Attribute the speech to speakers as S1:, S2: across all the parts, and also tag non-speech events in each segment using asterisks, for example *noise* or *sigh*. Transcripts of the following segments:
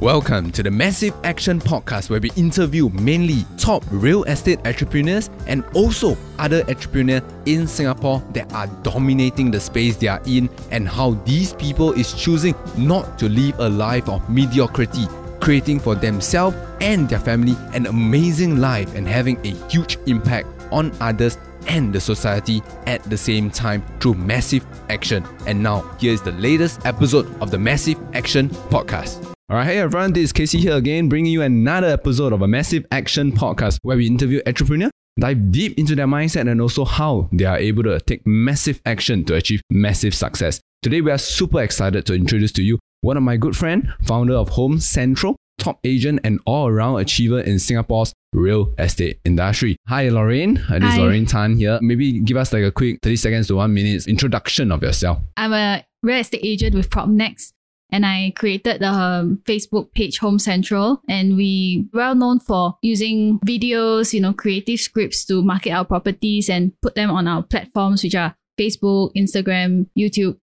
S1: Welcome to the Massive Action Podcast, where we interview mainly top real estate entrepreneurs and also other entrepreneurs in Singapore that are dominating the space they are in, and how these people is choosing not to live a life of mediocrity, creating for themselves and their family an amazing life and having a huge impact on others and the society at the same time through massive action. And now, here's the latest episode of the Massive Action Podcast. Alright, hey everyone, this is Casey here again, bringing you another episode of a Massive Action Podcast where we interview entrepreneurs, dive deep into their mindset and also how they are able to take massive action to achieve massive success. Today, we are super excited to introduce to you one of my good friend, founder of Home Central, top agent and all-around achiever in Singapore's real estate industry. Hi, Lorraine. Uh, this is
S2: Hi.
S1: Lorraine Tan here. Maybe give us like a quick 30 seconds to one minute introduction of yourself.
S2: I'm a real estate agent with PropNex, and I created the Facebook page Home Central, and we well known for using videos, you know, creative scripts to market our properties and put them on our platforms, which are Facebook, Instagram, YouTube.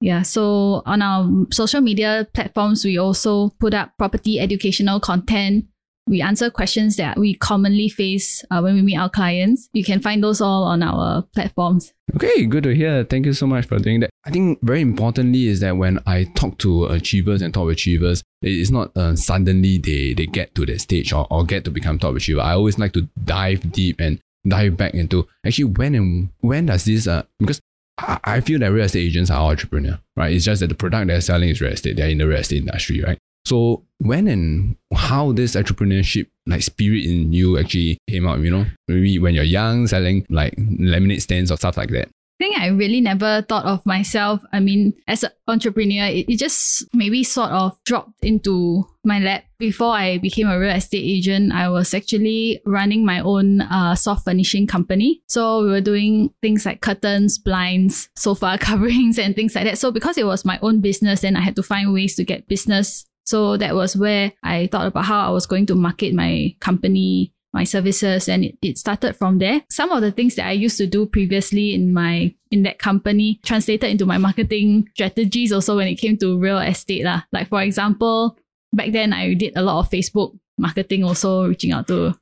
S2: Yeah, so on our social media platforms, we also put up property educational content. We answer questions that we commonly face uh, when we meet our clients. You can find those all on our platforms.
S1: Okay, good to hear. Thank you so much for doing that. I think very importantly is that when I talk to achievers and top achievers, it's not uh, suddenly they, they get to that stage or, or get to become top achiever. I always like to dive deep and dive back into actually when and when does this uh because I, I feel that real estate agents are entrepreneur, right? It's just that the product they're selling is real estate. They're in the real estate industry, right? So when and how this entrepreneurship like spirit in you actually came out, you know, maybe when you're young, selling like lemonade stands or stuff like that.
S2: I think I really never thought of myself. I mean, as an entrepreneur, it, it just maybe sort of dropped into my lap. Before I became a real estate agent, I was actually running my own uh, soft furnishing company. So we were doing things like curtains, blinds, sofa *laughs* coverings, and things like that. So because it was my own business, then I had to find ways to get business. So that was where I thought about how I was going to market my company my services and it, it started from there some of the things that i used to do previously in my in that company translated into my marketing strategies also when it came to real estate lah. like for example back then i did a lot of facebook marketing also reaching out to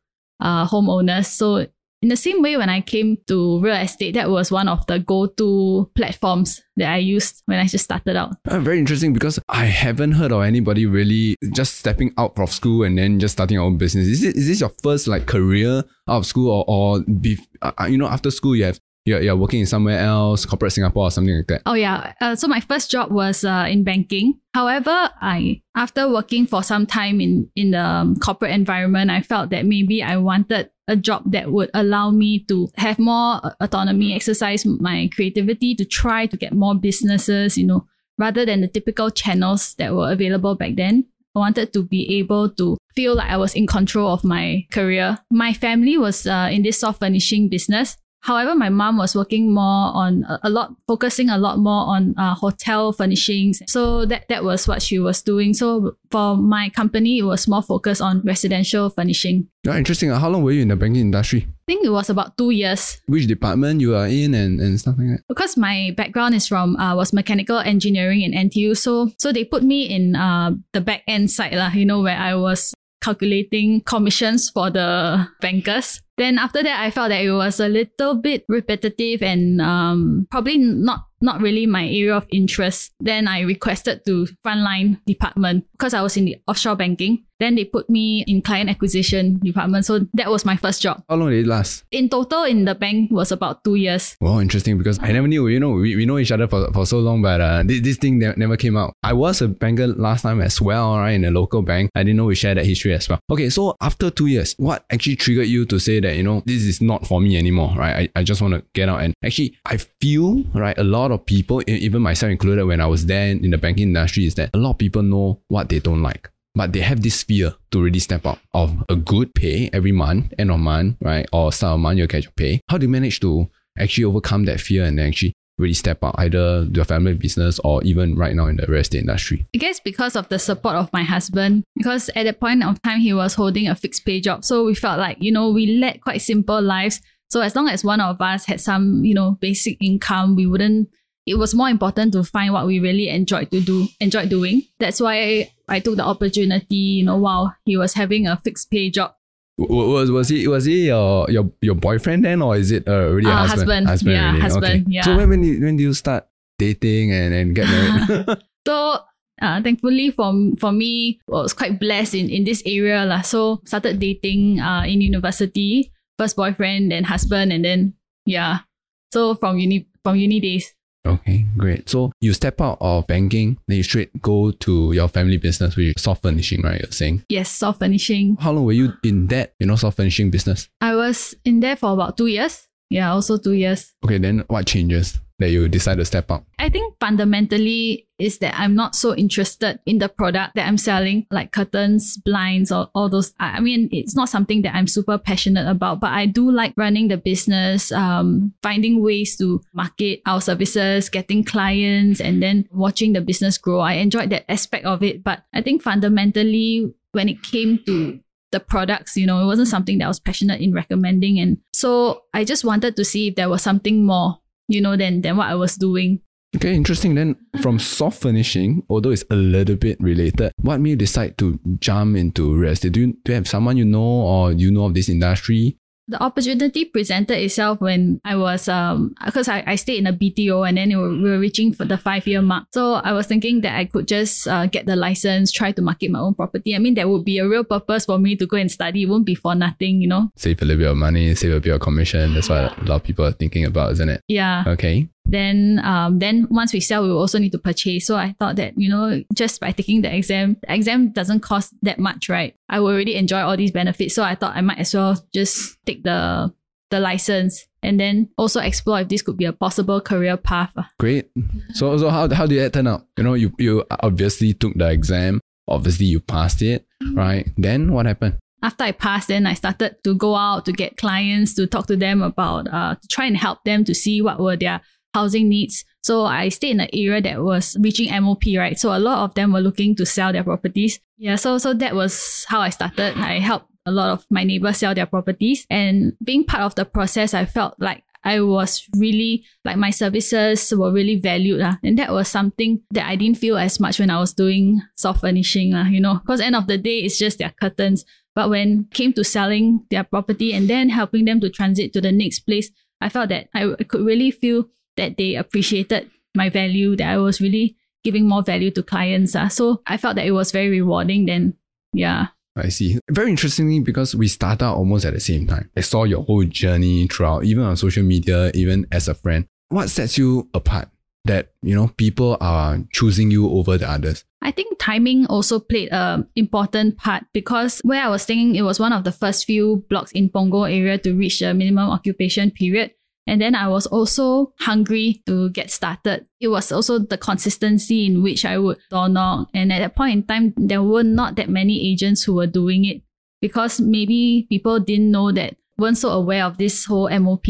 S2: uh, homeowners so in the same way when i came to real estate that was one of the go-to platforms that i used when i just started out
S1: Uh, very interesting because I haven't heard of anybody really just stepping out of school and then just starting our own business. Is it is this your first like career out of school or or be, uh, you know after school you have you're, you're working in somewhere else, corporate Singapore or something like that?
S2: Oh yeah. Uh, so my first job was uh, in banking. However, I after working for some time in in the um, corporate environment, I felt that maybe I wanted a job that would allow me to have more uh, autonomy, exercise my creativity to try to get more businesses, you know, rather than the typical channels that were available back then. I wanted to be able to feel like I was in control of my career. My family was uh, in this soft furnishing business. However, my mom was working more on a, a lot, focusing a lot more on uh, hotel furnishings. So that, that was what she was doing. So for my company, it was more focused on residential furnishing.
S1: Yeah, interesting. Uh, How long were you in the banking industry?
S2: I think it was about two years
S1: Which department you are in and, and stuff like that?
S2: because my background is from uh, was mechanical engineering in NTU. So so they put me in uh, the back end side lah, you know, where I was calculating commissions for the bankers. Then after that, I felt that it was a little bit repetitive and um, probably not not really my area of interest. Then I requested to frontline department because I was in the offshore banking. Then they put me in client acquisition department. So that was my first job.
S1: How long did it last?
S2: In total, in the bank was about two years.
S1: Well, interesting because I never knew, you know, we, we know each other for, for so long, but uh, this, this thing ne- never came out. I was a banker last time as well, right, in a local bank. I didn't know we share that history as well. Okay, so after two years, what actually triggered you to say that, you know, this is not for me anymore, right? I, I just want to get out. And actually, I feel, right, a lot of people, even myself included, when I was there in the banking industry, is that a lot of people know what they don't like. But they have this fear to really step up of a good pay every month, end of month, right? Or start of month, you'll get your pay. How do you manage to actually overcome that fear and actually really step up either your family business or even right now in the real estate industry?
S2: I guess because of the support of my husband, because at that point of time he was holding a fixed pay job. So we felt like, you know, we led quite simple lives. So as long as one of us had some, you know, basic income, we wouldn't it was more important to find what we really enjoyed to do, enjoyed doing. That's why I took the opportunity, you know, while he was having a fixed pay job.
S1: Was was he was he your your, your boyfriend then, or is it uh, already a
S2: Uh,
S1: husband?
S2: husband. Yeah,
S1: already.
S2: husband, yeah.
S1: So when when did, when do you start dating and, and get married? *laughs* *laughs*
S2: So uh, thankfully for for me, I was quite blessed in, in this area lah. So started dating uh, in university, first boyfriend, then husband, and then yeah. So from uni from uni days.
S1: Okay, great. So you step out of banking, then you straight go to your family business, which is soft furnishing, right? You're saying.
S2: Yes, soft furnishing.
S1: How long were you in that, you know, soft furnishing business?
S2: I was in there for about two years. Yeah, also two years.
S1: Okay, then what changes that you decide to step up?
S2: I think fundamentally is that I'm not so interested in the product that I'm selling, like curtains, blinds, or all those. I mean, it's not something that I'm super passionate about, but I do like running the business, um, finding ways to market our services, getting clients, and then watching the business grow. I enjoyed that aspect of it. But I think fundamentally, when it came to the products, you know, it wasn't something that I was passionate in recommending. And so I just wanted to see if there was something more, you know, than, than what I was doing.
S1: Okay, interesting. Then from soft furnishing, although it's a little bit related, what made you decide to jump into real estate? Do you, do you have someone you know or you know of this industry?
S2: The opportunity presented itself when I was um because I, I stayed in a BTO and then we were, we were reaching for the five year mark. So I was thinking that I could just uh, get the license, try to market my own property. I mean, that would be a real purpose for me to go and study. It won't be for nothing, you know.
S1: Save a little bit of money, save a bit of commission. That's what a lot of people are thinking about, isn't it?
S2: Yeah.
S1: Okay.
S2: Then um then once we sell, we will also need to purchase. So I thought that you know just by taking the exam, the exam doesn't cost that much, right? I will already enjoy all these benefits. So I thought I might as well just take the the license and then also explore if this could be a possible career path. ah.
S1: Great. So so how how did that turn out? You know, you you obviously took the exam. Obviously you passed it, right? Then what happened?
S2: After I passed, then I started to go out to get clients to talk to them about uh to try and help them to see what were their housing needs. So I stayed in an area that was reaching MOP, right? So a lot of them were looking to sell their properties. Yeah, so so that was how I started. I helped a lot of my neighbors sell their properties and being part of the process, I felt like I was really like my services were really valued. lah. And that was something that I didn't feel as much when I was doing soft furnishing, lah, you know, because end of the day, it's just their curtains. But when came to selling their property and then helping them to transit to the next place, I felt that I could really feel that they appreciated my value, that I was really giving more value to clients. ah. So I felt that it was very rewarding then. Yeah.
S1: I see. Very interestingly, because we started out almost at the same time. I saw your whole journey throughout, even on social media, even as a friend. What sets you apart that, you know, people are choosing you over the others?
S2: I think timing also played an important part because where I was staying, it was one of the first few blocks in Punggol area to reach the minimum occupation period. And then I was also hungry to get started. It was also the consistency in which I would door knock. And at that point in time, there were not that many agents who were doing it because maybe people didn't know that, weren't so aware of this whole MOP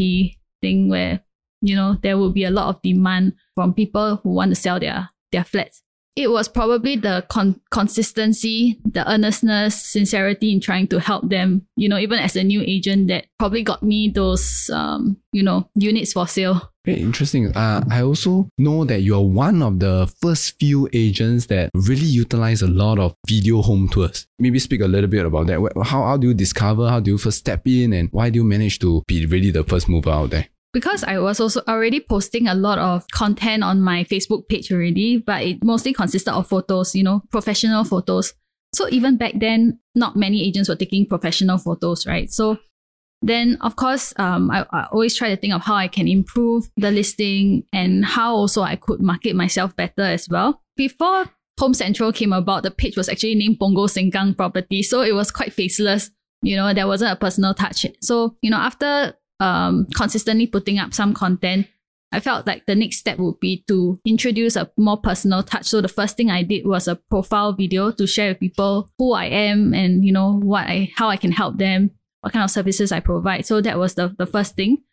S2: thing where, you know, there would be a lot of demand from people who want to sell their, their flats it was probably the con- consistency, the earnestness, sincerity in trying to help them, you know, even as a new agent that probably got me those, um, you know, units for sale.
S1: Very interesting. Uh, I also know that you're one of the first few agents that really utilize a lot of video home tours. Maybe speak a little bit about that. How, how do you discover? How do you first step in? And why do you manage to be really the first mover out there?
S2: Because I was also already posting a lot of content on my Facebook page already, but it mostly consisted of photos, you know, professional photos. So even back then, not many agents were taking professional photos, right? So then, of course, um, I, I always try to think of how I can improve the listing and how also I could market myself better as well. Before Home Central came about, the page was actually named Punggol Sengkang Property. So it was quite faceless. You know, there wasn't a personal touch. So, you know, after um, consistently putting up some content, I felt like the next step would be to introduce a more personal touch. So the first thing I did was a profile video to share with people who I am and you know what I how I can help them, what kind of services I provide. So that was the, the first thing.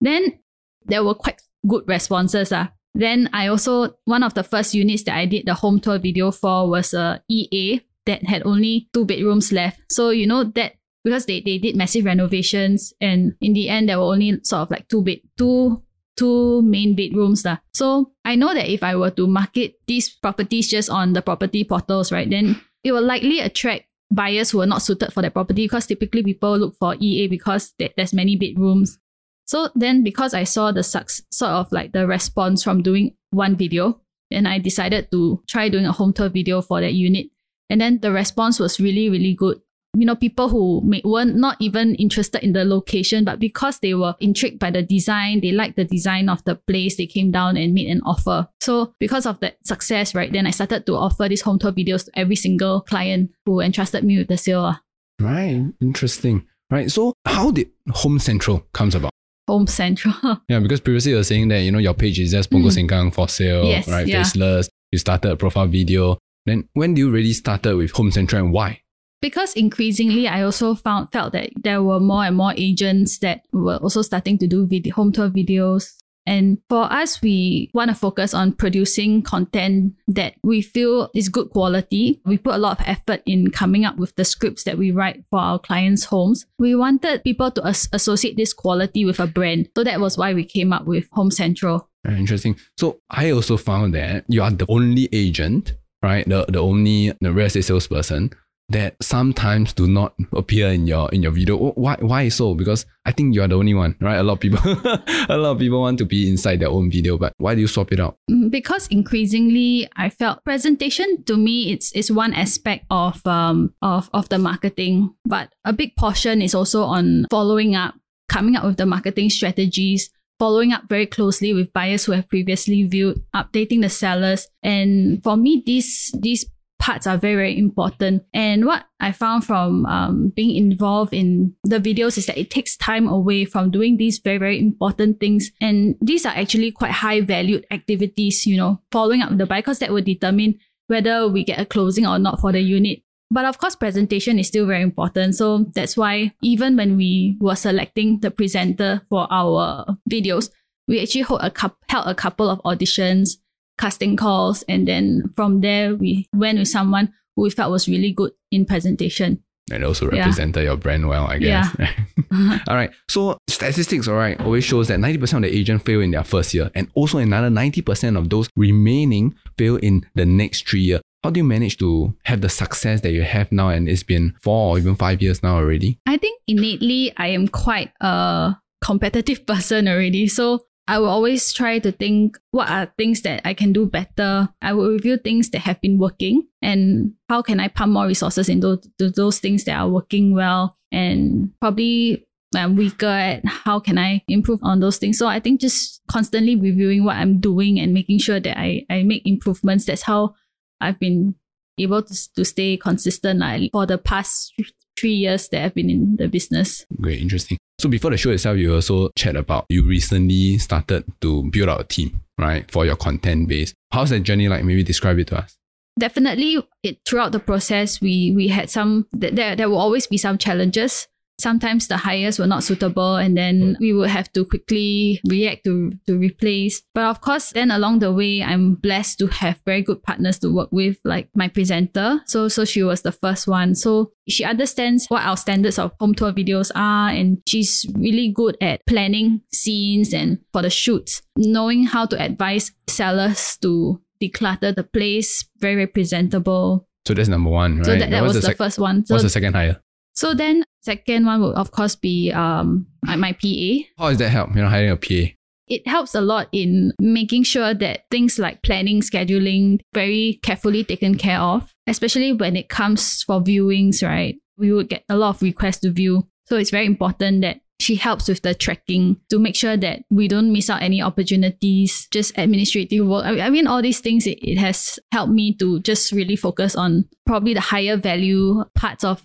S2: Then there were quite good responses. Ah. Then I also one of the first units that I did the home tour video for was a EA that had only two bedrooms left. So you know that because they, they did massive renovations and in the end there were only sort of like two bed two two main bedrooms. La. So I know that if I were to market these properties just on the property portals, right, then it will likely attract buyers who are not suited for that property because typically people look for EA because there's many bedrooms. So then because I saw the sucks, sort of like the response from doing one video, and I decided to try doing a home tour video for that unit. And then the response was really, really good you know, people who may, weren't not even interested in the location, but because they were intrigued by the design, they liked the design of the place, they came down and made an offer. So because of that success, right, then I started to offer these home tour videos to every single client who entrusted me with the sale. Ah.
S1: Right, interesting. Right, so how did Home Central comes about?
S2: Home Central. *laughs*
S1: yeah, because previously you were saying that you know your page is just Punggol mm. Sengkang for sale, yes, right? Yeah. Faceless. You started a profile video. Then when do you really started with Home Central and why?
S2: Because increasingly I also found felt that there were more and more agents that were also starting to do video, home tour videos. And for us, we want to focus on producing content that we feel is good quality. We put a lot of effort in coming up with the scripts that we write for our clients' homes. We wanted people to as- associate this quality with a brand. So that was why we came up with Home Central.
S1: Interesting. So I also found that you are the only agent, right? The, the only the real estate salesperson that sometimes do not appear in your in your video. Why why so? Because I think you are the only one, right? A lot of people *laughs* a lot of people want to be inside their own video, but why do you swap it out?
S2: Mm, because increasingly I felt presentation to me it's is one aspect of um of, of the marketing, but a big portion is also on following up, coming up with the marketing strategies, following up very closely with buyers who have previously viewed, updating the sellers. And for me, these these parts are very, very important. And what I found from um, being involved in the videos is that it takes time away from doing these very, very important things. And these are actually quite high valued activities, you know, following up the buyer, because that will determine whether we get a closing or not for the unit. But of course, presentation is still very important. So that's why even when we were selecting the presenter for our videos, we actually hold a held a couple of auditions casting calls. And then from there, we went with someone who we felt was really good in presentation.
S1: And also represented yeah. your brand well, I guess. Yeah. *laughs* *laughs* all right. So statistics, all right, always shows that 90% of the agent fail in their first year. And also another 90% of those remaining fail in the next three years. How do you manage to have the success that you have now? And it's been four or even five years now already.
S2: I think innately I am quite a competitive *laughs* person already. So I will always try to think what are things that I can do better. I will review things that have been working and how can I pump more resources into those things that are working well and probably I'm weaker at how can I improve on those things. So I think just constantly reviewing what I'm doing and making sure that I, I make improvements. That's how I've been able to, to stay consistent like, for the past three years that I've been in the business.
S1: Great, interesting. So before the show itself, you also chat about you recently started to build out a team, right, for your content base. How's that journey like? Maybe describe it to us.
S2: Definitely, it throughout the process, we we had some. There there will always be some challenges sometimes the hires were not suitable and then hmm. we would have to quickly react to, to replace. But of course, then along the way, I'm blessed to have very good partners to work with, like my presenter. So, so she was the first one. So she understands what our standards of home tour videos are and she's really good at planning scenes and for the shoots, knowing how to advise sellers to declutter the place, very, very presentable.
S1: So that's number one, right?
S2: So that, that was, was the, sec- first one. So
S1: what's the second hire?
S2: So then second one would of course be um my PA.
S1: How does that help? You know, hiring a PA.
S2: It helps a lot in making sure that things like planning, scheduling, very carefully taken care of, especially when it comes for viewings, right? We would get a lot of requests to view. So it's very important that she helps with the tracking to make sure that we don't miss out any opportunities, just administrative work. I mean, all these things, it, it has helped me to just really focus on probably the higher value parts of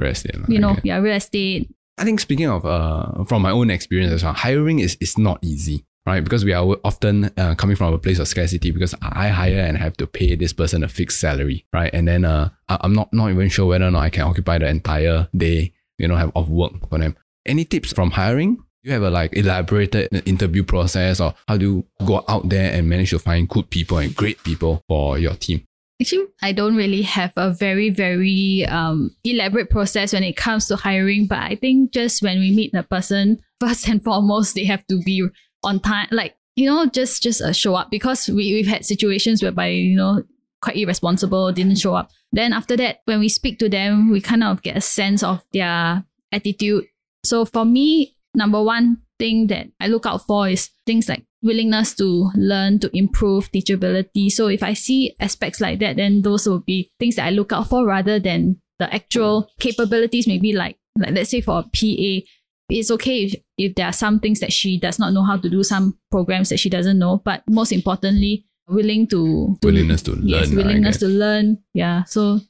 S1: real estate.
S2: You know, yeah, real estate.
S1: I think speaking of uh, from my own experience as well, hiring is, is not easy, right? Because we are often uh, coming from a place of scarcity because I hire and have to pay this person a fixed salary, right? And then uh, I'm not, not even sure whether or not I can occupy the entire day, you know, have of work for them. Any tips from hiring? You have a like elaborated interview process or how do you go out there and manage to find good people and great people for your team?
S2: Actually, I don't really have a very, very um, elaborate process when it comes to hiring, but I think just when we meet the person, *laughs* first and foremost, they have to be on time, like you know, just just uh, show up because we we've had situations whereby you know quite irresponsible, didn't show up. Then after that, when we speak to them, we kind of get a sense of their attitude. So for me, number one thing that I look out for is things like willingness to learn, to improve teachability. So if I see aspects like that, then those will be things that I look out for rather than the actual capabilities, maybe like like let's say for a PA, it's okay if, if there are some things that she does not know how to do, some programs that she doesn't know, but most importantly, willing to,
S1: to willingness to learn.
S2: Yes, willingness to learn. Yeah. So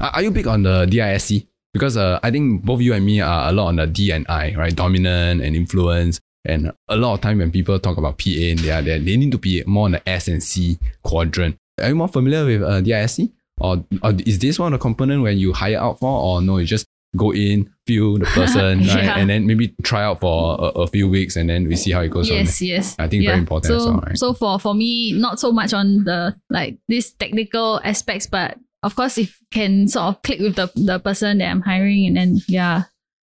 S1: are you big on the DISC? Because uh, I think both you and me are a lot on the D and I, right? Dominant and influence. And a lot of time when people talk about PA, and they are they, they need to be more on the S and C quadrant. Are you more familiar with uh, DISC? Or, or is this one of the component when you hire out for, or no, you just go in, feel the person, *laughs* yeah. right? And then maybe try out for a, a, few weeks and then we see how it goes.
S2: Yes, yes.
S1: I think yeah. very important
S2: so,
S1: well, right?
S2: So for, for me, not so much on the like these technical aspects, but of course if can sort of click with the, the person that I'm hiring and then yeah.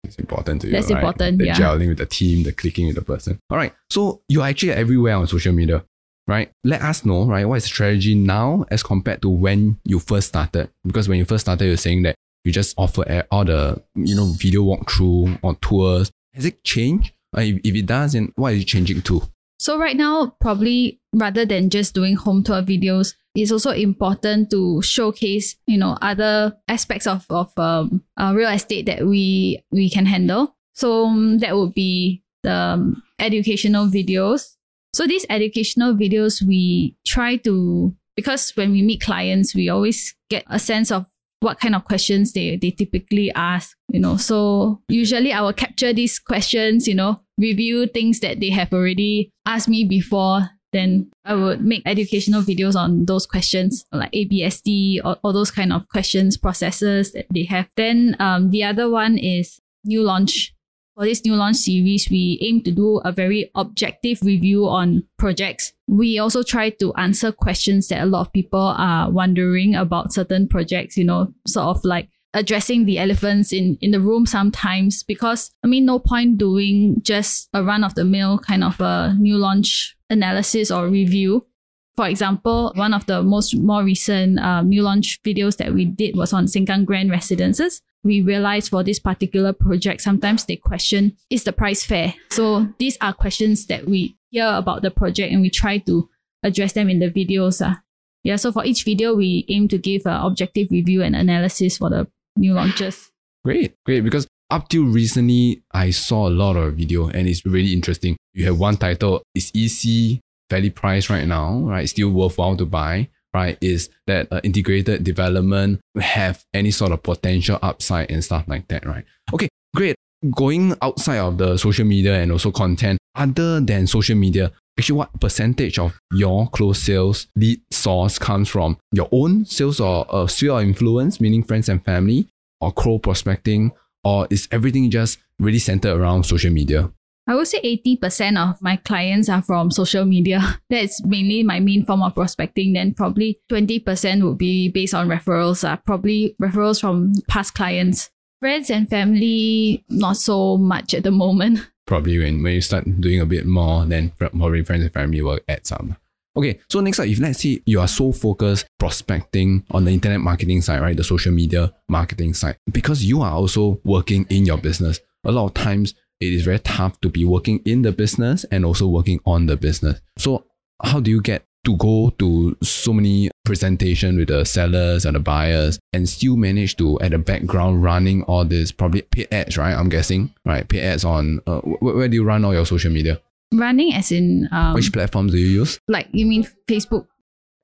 S1: It's important to you.
S2: That's
S1: right?
S2: important.
S1: The
S2: yeah.
S1: gelling with the team, the clicking with the person. All right. So you're actually everywhere on social media right? Let us know, right? What is the strategy now as compared to when you first started? Because when you first started, you're saying that you just offer all the, you know, video walkthrough or tours. Has it changed? Uh, if, if it does, then what is it changing to?
S2: So right now, probably rather than just doing home tour videos, it's also important to showcase, you know, other aspects of, of um, uh, real estate that we we can handle. So um, that would be the um, educational videos, so these educational videos, we try to, because when we meet clients, we always get a sense of what kind of questions they, they typically ask, you know. So usually I will capture these questions, you know, review things that they have already asked me before. Then I would make educational videos on those questions, like ABSD or, or those kind of questions, processes that they have. Then um, the other one is new launch for this new launch series, we aim to do a very objective review on projects. We also try to answer questions that a lot of people are wondering about certain projects, you know, sort of like addressing the elephants in, in the room sometimes because I mean no point doing just a run of the mill kind of a new launch analysis or review. For example, one of the most more recent uh, new launch videos that we did was on Sengkang Grand Residences we realized for this particular project, sometimes they question, is the price fair? So these are questions that we hear about the project and we try to address them in the videos. Uh. Yeah, so for each video, we aim to give an objective review and analysis for the new launches.
S1: Great, great. Because up till recently, I saw a lot of video and it's really interesting. You have one title, it's easy, fairly priced right now, right? Still worthwhile to buy right, is that uh, integrated development have any sort of potential upside and stuff like that, right? Okay, great. Going outside of the social media and also content, other than social media, actually what percentage of your close sales lead source comes from your own sales or uh, sphere of influence, meaning friends and family, or crow prospecting, or is everything just really centered around social media?
S2: I would say 80% of my clients are from social media. *laughs* That's mainly my main form of prospecting. Then probably 20% would be based on referrals, uh, probably referrals from past clients. Friends and family, not so much at the moment. *laughs*
S1: Probably when, when you start doing a bit more, then probably friends and family will add some. Okay, so next up, if let's say you are so focused prospecting on the internet marketing side, right, the social media marketing side, because you are also working in your business, a lot of times it is very tough to be working in the business and also working on the business. So how do you get to go to so many presentation with the sellers and the buyers and still manage to at the background running all this probably paid ads, right? I'm guessing, right? Paid ads on uh, where, where do you run all your social media?
S2: Running as in um,
S1: which platforms do you use?
S2: Like you mean Facebook?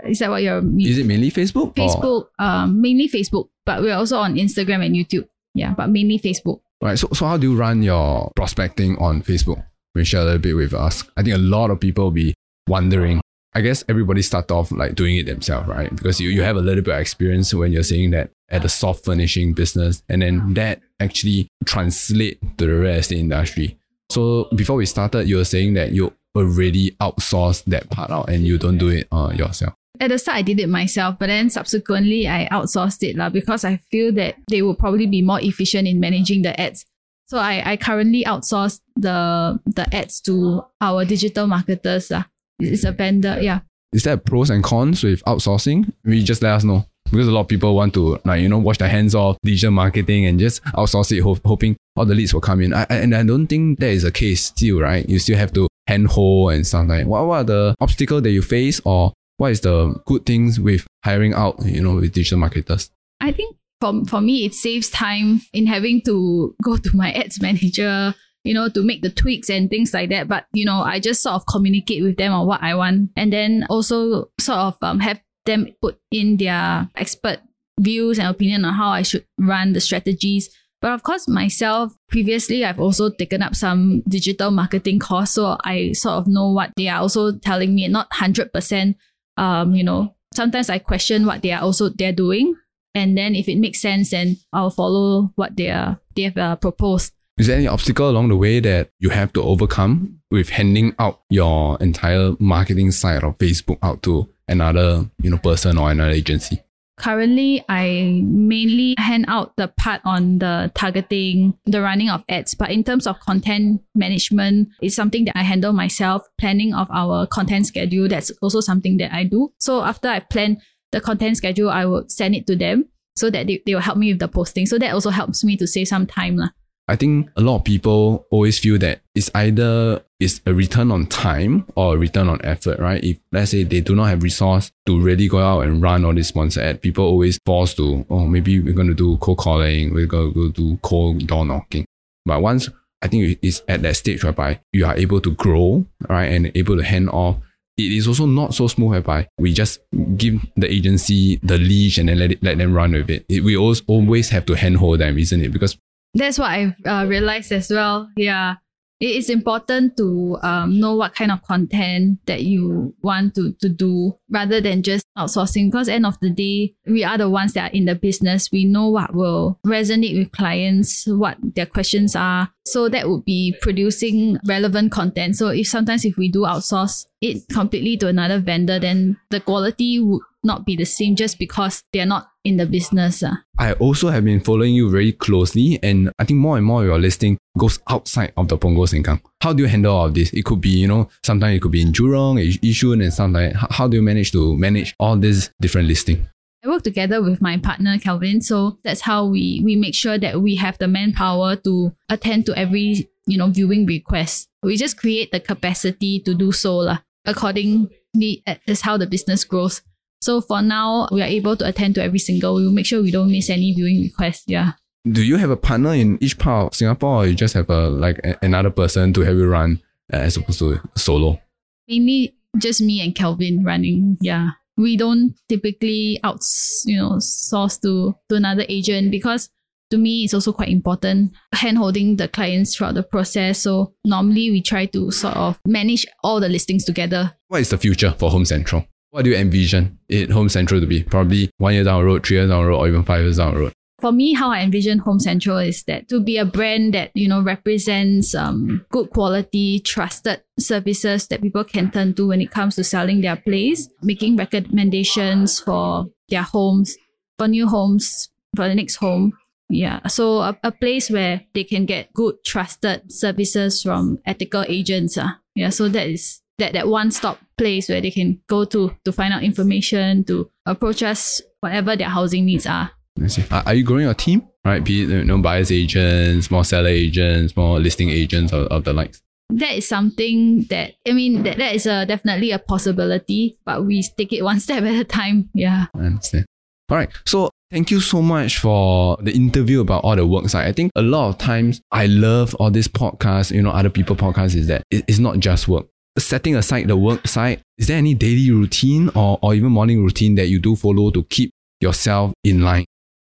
S2: Is that what you're? Mean?
S1: Is it mainly Facebook?
S2: Facebook, um, mainly Facebook, but we're also on Instagram and YouTube. Yeah, but mainly Facebook.
S1: Right. So, so how do you run your prospecting on Facebook? we share a little bit with us? I think a lot of people will be wondering. I guess everybody start off like doing it themselves, right? Because you, you have a little bit of experience when you're saying that at the soft furnishing business, and then that actually translate to the real estate industry. So before we started, you were saying that you already outsourced that part out and you don't do it uh, yourself.
S2: At the start, I did it myself, but then subsequently, I outsourced it la, because I feel that they will probably be more efficient in managing the ads. So I, I currently outsource the the ads to our digital marketers. Uh. It's a vendor, yeah.
S1: Is there pros and cons with outsourcing? We just let us know. Because a lot of people want to like, you know, wash their hands off digital marketing and just outsource it, ho- hoping all the leads will come in. I, and I don't think that is the case still, right? You still have to handhold and stuff like what, what are the obstacles that you face or what is the good things with hiring out, you know, with digital marketers?
S2: I think for, for me, it saves time in having to go to my ads manager, you know, to make the tweaks and things like that. But, you know, I just sort of communicate with them on what I want and then also sort of um, have them put in their expert views and opinion on how I should run the strategies. But of course, myself, previously, I've also taken up some digital marketing course. So I sort of know what they are also telling me, not 100%. Um, you know, sometimes I question what they are also they're doing. And then if it makes sense, then I'll follow what they are, they have uh, proposed.
S1: Is there any obstacle along the way that you have to overcome with handing out your entire marketing side of Facebook out to another, you know, person or another agency?
S2: Currently, I mainly hand out the part on the targeting, the running of ads. But in terms of content management, it's something that I handle myself. Planning of our content schedule, that's also something that I do. So after I plan the content schedule, I will send it to them so that they, they will help me with the posting. So that also helps me to save some time. Lah.
S1: I think a lot of people always feel that it's either it's a return on time or a return on effort, right? If let's say they do not have resource to really go out and run all this sponsor ad, people always force to, oh, maybe we're going to do cold calling, we're going to do cold door knocking. But once I think it's at that stage whereby you are able to grow, right, and able to hand off it is also not so smooth whereby we just give the agency the leash and then let, it, let them run with it. it we always, always have to handhold them, isn't it? Because
S2: that's what I've uh, realized as well. Yeah. It is important to um, know what kind of content that you want to, to do rather than just outsourcing. Because end of the day, we are the ones that are in the business. We know what will resonate with clients, what their questions are. So that would be producing relevant content. So if sometimes if we do outsource it completely to another vendor, then the quality would not be the same just because they're not in the business. Uh.
S1: I also have been following you very closely, and I think more and more your listing goes outside of the Punggol Sengkang. How do you handle all of this? It could be, you know, sometimes it could be in Jurong, Yishun, and something. How, how do you manage to manage all these different listing?
S2: I work together with my partner Kelvin, so that's how we we make sure that we have the manpower to attend to every you know viewing request. We just create the capacity to do so lah. Accordingly, that's how the business grows. So for now, we are able to attend to every single. We will make sure we don't miss any viewing requests. Yeah.
S1: Do you have a partner in each part of Singapore, or you just have a like a, another person to help you run uh, as opposed to solo?
S2: Mainly just me and Kelvin running. Yeah. We don't typically out you know source to to another agent because to me it's also quite important hand holding the clients throughout the process so normally we try to sort of manage all the listings together
S1: what is the future for home central what do you envision it Home Central to be? Probably one year down the road, three years down the road, or even five years down the road.
S2: For me, how I envision Home Central is that to be a brand that you know represents um, good quality, trusted services that people can turn to when it comes to selling their place, making recommendations for their homes, for new homes, for the next home. Yeah, so a, a place where they can get good, trusted services from ethical agents. Uh. Yeah, so that is that that one stop place where they can go to to find out information to approach us whatever their housing needs are.
S1: I see. Uh, are you growing your team? Right, be it you know buyers agents, more seller agents, more listing agents, of, of the likes.
S2: That is something that I mean that, that is a definitely a possibility, but we take it *laughs* one step at a time. Yeah.
S1: I understand. All right. So Thank you so much for the interview about all the work side. I think a lot of times I love all these podcasts, you know, other people podcasts is that it's not just work setting aside the work side, is there any daily routine or, or even morning routine that you do follow to keep yourself in line,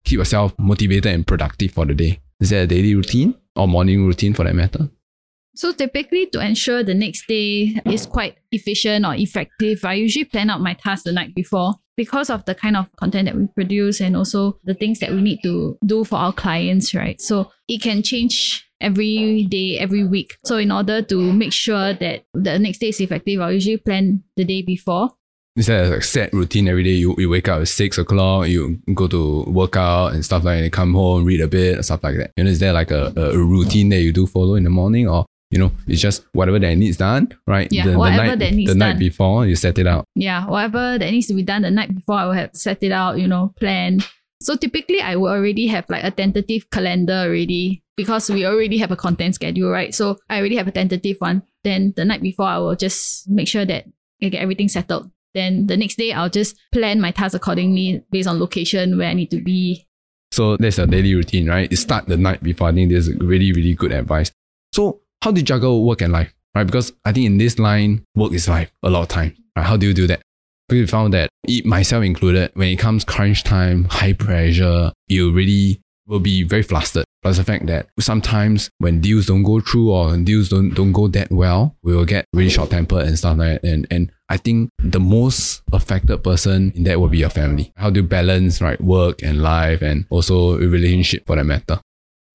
S1: keep yourself motivated and productive for the day? Is there a daily routine or morning routine for that matter?
S2: So typically to ensure the next day is quite efficient or effective, I usually plan out my tasks the night before because of the kind of content that we produce and also the things that we need to do for our clients, right? So it can change every day, every week. So in order to make sure that the next day is effective, I'll usually plan the day before.
S1: Is there a set routine every day? You, you wake up at six o'clock, you go to work out and stuff like that, you come home, read a bit, stuff like that. You know, is there like a, a routine that you do follow in the morning or you know, it's just whatever that needs done, right?
S2: Yeah,
S1: the,
S2: whatever
S1: the night,
S2: that needs
S1: the night before you set it out.
S2: Yeah, whatever that needs to be done the night before, I will have set it out, you know, plan. So typically, I will already have like a tentative calendar already because we already have a content schedule, right? So I already have a tentative one. Then the night before, I will just make sure that I get everything settled. Then the next day, I'll just plan my tasks accordingly based on location where I need to be.
S1: So that's a daily routine, right? You start the night before. I think this is really, really good advice. So how do you juggle work and life, right? Because I think in this line, work is life, a lot of time. Right? How do you do that? We found that, myself included, when it comes crunch time, high pressure, you really will be very flustered. Plus the fact that sometimes when deals don't go through or deals don't, don't go that well, we will get really short tempered and stuff like that. And, and I think the most affected person in that will be your family. How do you balance right work and life and also relationship for that matter?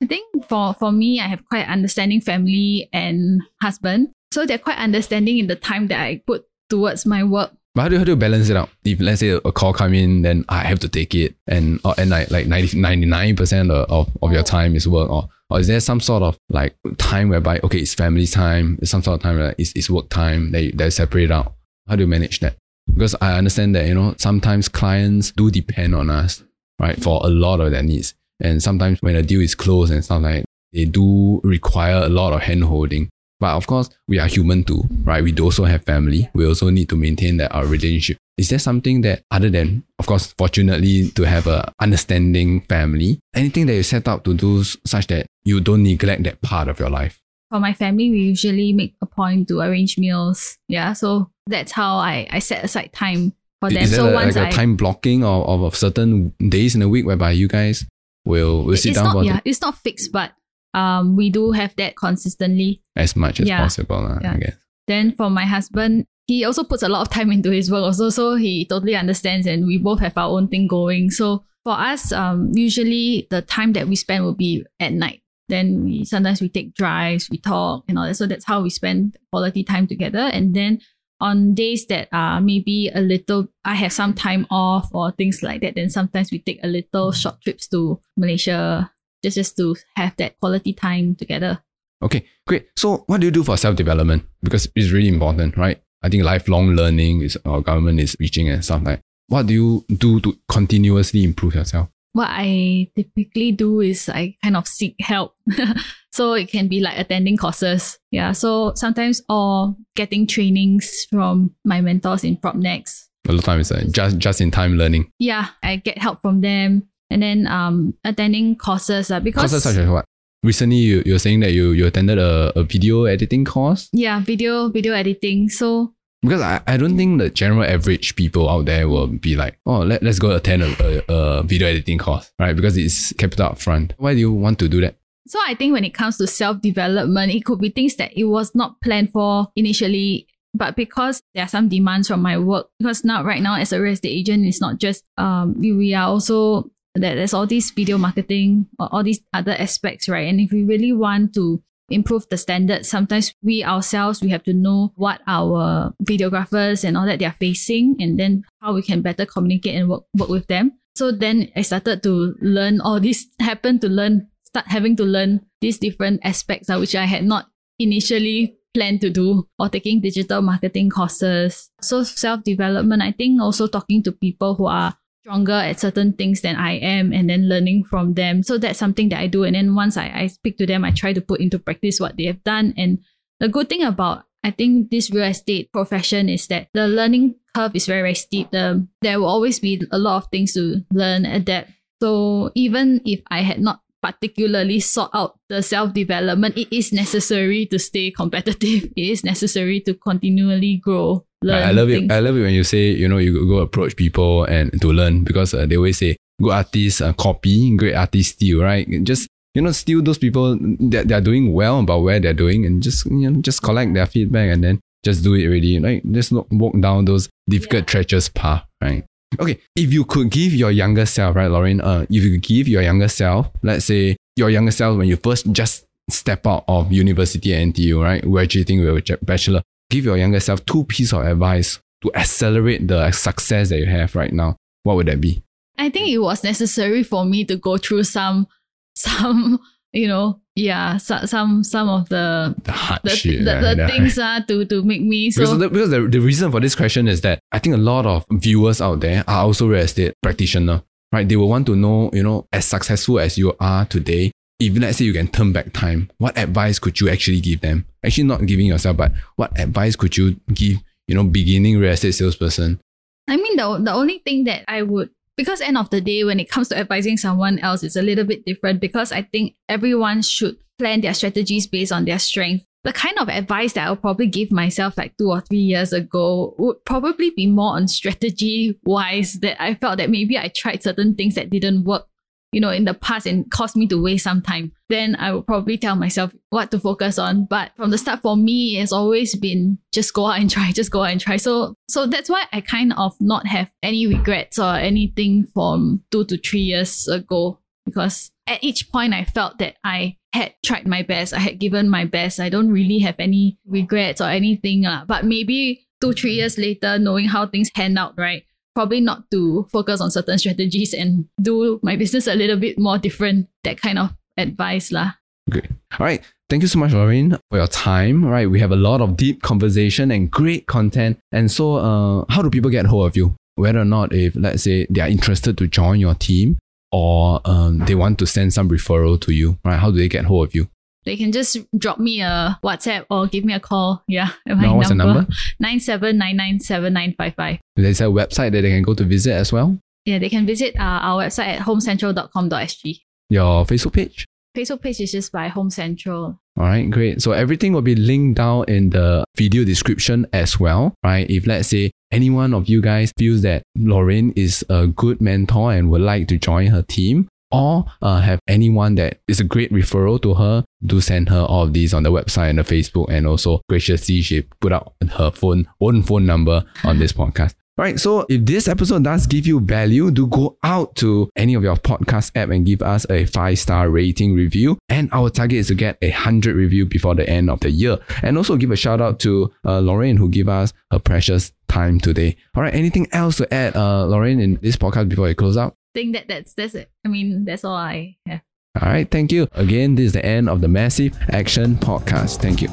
S2: I think for, for me, I have quite understanding family and husband. So they're quite understanding in the time that I put towards my work.
S1: But how do, how do you balance it out? If let's say a call come in, then I have to take it, and and like like 99 percent of, of your time is work, or or is there some sort of like time whereby okay, it's family time, it's some sort of time where it's, it's work time you, that separate out? How do you manage that? Because I understand that you know sometimes clients do depend on us, right, for a lot of their needs, and sometimes when a deal is closed and stuff like they do require a lot of hand holding. But of course, we are human too, right? We do also have family. We also need to maintain that our relationship. Is there something that other than, of course, fortunately to have a understanding family, anything that you set out to do such that you don't neglect that part of your life?
S2: For my family, we usually make a point to arrange meals. Yeah. So that's how I, I set aside time for them.
S1: Is there
S2: so
S1: a,
S2: once
S1: like a
S2: I
S1: time blocking of, of, of certain days in a week whereby you guys will, will sit
S2: it's
S1: down
S2: not yeah, it's not fixed, but um we do have that consistently.
S1: as much as
S2: Yeah.
S1: possible, lah, I guess.
S2: Then for my husband, he also puts a lot of time into his work also, so he totally understands and we both have our own thing going. So for us, um usually the time that we spend will be at night. Then we sometimes we take drives, we talk and all that. So that's how we spend quality time together. And then on days that are maybe a little I have some time off or things like that, then sometimes we take a little short trips to Malaysia just just to have that quality time together.
S1: Okay, great. So, what do you do for self development? Because it's really important, right? I think lifelong learning is our government is reaching and stuff like. What do you do to continuously improve yourself?
S2: what I typically do is I kind of seek help. *laughs* so it can be like attending courses. Yeah. So sometimes or getting trainings from my mentors in PropNex.
S1: A lot of times, uh, just just in time learning.
S2: Yeah. I get help from them. And then um attending courses uh, because
S1: Courses such as what? Recently, you you're saying that you you attended a, a video editing course.
S2: yeah, video video editing. So
S1: Because I, I don't think the general average people out there will be like, oh, let, let's go attend a, a, a video editing course, right? Because it's capital up front. Why do you want to do that?
S2: So I think when it comes to self development, it could be things that it was not planned for initially, but because there are some demands from my work, because now right now as a real estate agent, it's not just um we, we are also that there's all these video marketing or all these other aspects, right? And if we really want to improve the standards, sometimes we ourselves we have to know what our videographers and all that they are facing and then how we can better communicate and work work with them. So then I started to learn all this *laughs* happened to learn start having to learn these different aspects uh, which I had not initially planned to do or taking digital marketing courses. So self development, I think also talking to people who are stronger at certain things than I am and then learning from them. So that's something that I do. And then once I, I speak to them, I try to put into practice what they have done. And the good thing about I think this real estate profession is that the learning curve is very, very steep. The, there will always be a lot of things to learn, adapt. So even if I had not particularly sought out the self development, it is necessary to stay competitive. *laughs* It is necessary to continually grow. Learn
S1: I love
S2: things.
S1: it. I love it when you say, you know, you go approach people and to learn because uh, they always say, good artists uh, copy, great artists steal, right? Just, you know, steal those people that they're doing well about where they're doing and just, you know, just collect their feedback and then just do it already. Right? Just walk down those difficult,
S2: Yeah.
S1: treacherous path, right? Okay, if you could give your younger self, right, Lauren, uh, if you could give your younger self, let's say your younger self when you first just step out of university at NTU, right, graduating with a bachelor, give your younger self two pieces of advice to accelerate the success that you have right now, what would that be?
S2: I think it was necessary for me to go through some, *laughs* some, you know, yeah, so, some some of the
S1: The hard
S2: the,
S1: shit.
S2: the, the
S1: Yeah.
S2: things uh, to to make me so.
S1: because, the, because the, the reason for this question is that I think a lot of viewers out there are also real estate practitioner, right? They will want to know, you know, as successful as you are today, if let's say you can turn back time, what advice could you actually give them? Actually, not giving yourself, but what advice could you give, you know, beginning real estate salesperson?
S2: I mean, the, the only thing that I would, because end of the day, when it comes to advising someone else, it's a little bit different because I think everyone should plan their strategies based on their strength. The kind of advice that I'll probably give myself like two or three years ago would probably be more on strategy wise that I felt that maybe I tried certain things that didn't work, you know, in the past and caused me to waste some time. Then I would probably tell myself what to focus on. But from the start for me, it's always been just go out and *laughs* try, just go out and try. So so that's why I kind of not have any regrets or anything from two to three years ago. Because at each point I felt that I had tried my best. I had given my best. I don't really have any regrets or anything. Uh, but maybe two, three years later, knowing how things pan out, right? Probably not to focus on certain strategies and do my business a little bit more different. That kind of advice lah.
S1: Great. All right. Thank you so much, Lorraine, for your time. All right. We have a lot of deep conversation and great content. And so, uh, how do people get hold of you? Whether or not, if let's say they are interested to join your team or um, they want to send some referral to you, right? How do they get hold of you?
S2: They can just drop me a WhatsApp or give me a call. Yeah. *laughs* My
S1: Now, what's the number?
S2: 97997955.
S1: There's a website that they can go to visit as well.
S2: Yeah, they can visit uh, our website at homecentral.com.sg.
S1: Your Facebook page.
S2: Facebook page is just by Home Central.
S1: All right, great. So everything will be linked down in the video description as well, right? If let's say any one of you guys feels that Lorraine is a good mentor and would like to join her team, or uh, have anyone that is a great referral to her, do send her all of these on the website and the Facebook, and also graciously she put out her phone own phone number on this podcast. All right, so if this episode does give you value, do go out to any of your podcast app and give us a five star rating review. And our target is to get a hundred review before the end of the year. And also give a shout out to uh, Lorraine who gave us her precious time today. All right, anything else to add, uh, Lorraine, in this podcast before we close out?
S2: Think that that's that's it. I mean, that's all I have.
S1: All right, thank you. Again, this is the end of the Massive Action Podcast. Thank you.